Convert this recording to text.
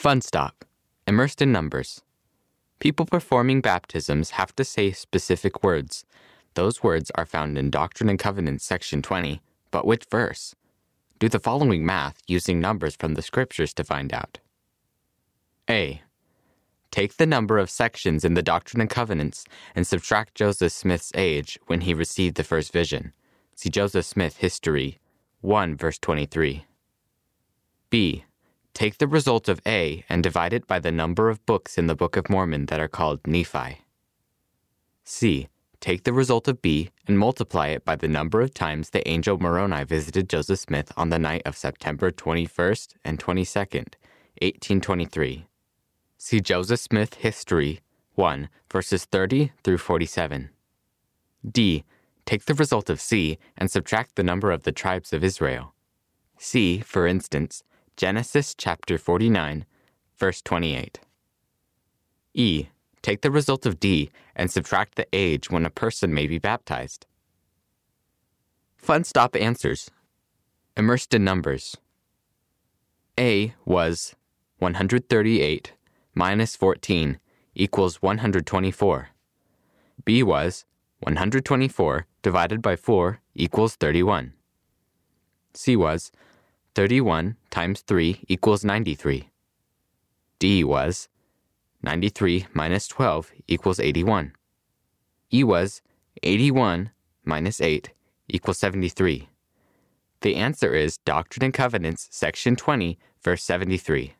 Fun stop. Immersed in numbers. People performing baptisms have to say specific words. Those words are found in Doctrine and Covenants, section 20. But which verse? Do the following math using numbers from the scriptures to find out. A. Take the number of sections in the Doctrine and Covenants and subtract Joseph Smith's age when he received the first vision. See Joseph Smith History 1 verse 23. B. Take the result of A and divide it by the number of books in the Book of Mormon that are called Nephi. C. Take the result of B and multiply it by the number of times the angel Moroni visited Joseph Smith on the night of September 21st and 22nd, 1823. See Joseph Smith History 1, verses 30 through 47. D. Take the result of C and subtract the number of the tribes of Israel. See, for instance, Genesis chapter 49, verse 28. E. Take the result of D and subtract the age when a person may be baptized. Fun stop answers. Immersed in numbers. A was 138 minus 14 equals 124. B was 124 divided by 4 equals 31. C was 31 times 3 equals 93. D was 93 minus 12 equals 81. E was 81 minus 8 equals 73. The answer is Doctrine and Covenants, section 20, verse 73.